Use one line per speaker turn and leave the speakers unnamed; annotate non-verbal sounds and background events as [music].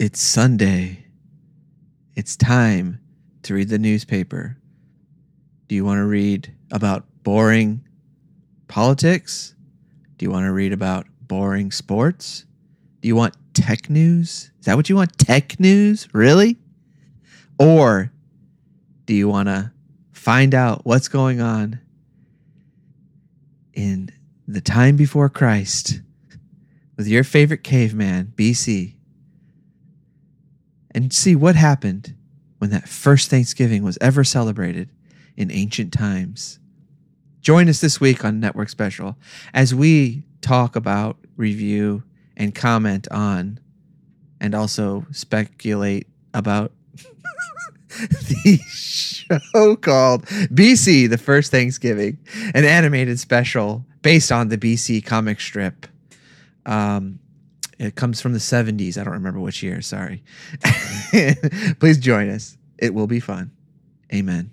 It's Sunday. It's time to read the newspaper. Do you want to read about boring politics? Do you want to read about boring sports? Do you want tech news? Is that what you want? Tech news? Really? Or do you want to find out what's going on in the time before Christ with your favorite caveman, BC, and see what happened when that first Thanksgiving was ever celebrated in ancient times? Join us this week on Network Special as we talk about, review, and comment on, and also speculate about [laughs] the show called BC, the First Thanksgiving, an animated special based on the BC comic strip. Um, it comes from the 70s. I don't remember which year. Sorry. [laughs] Please join us. It will be fun. Amen.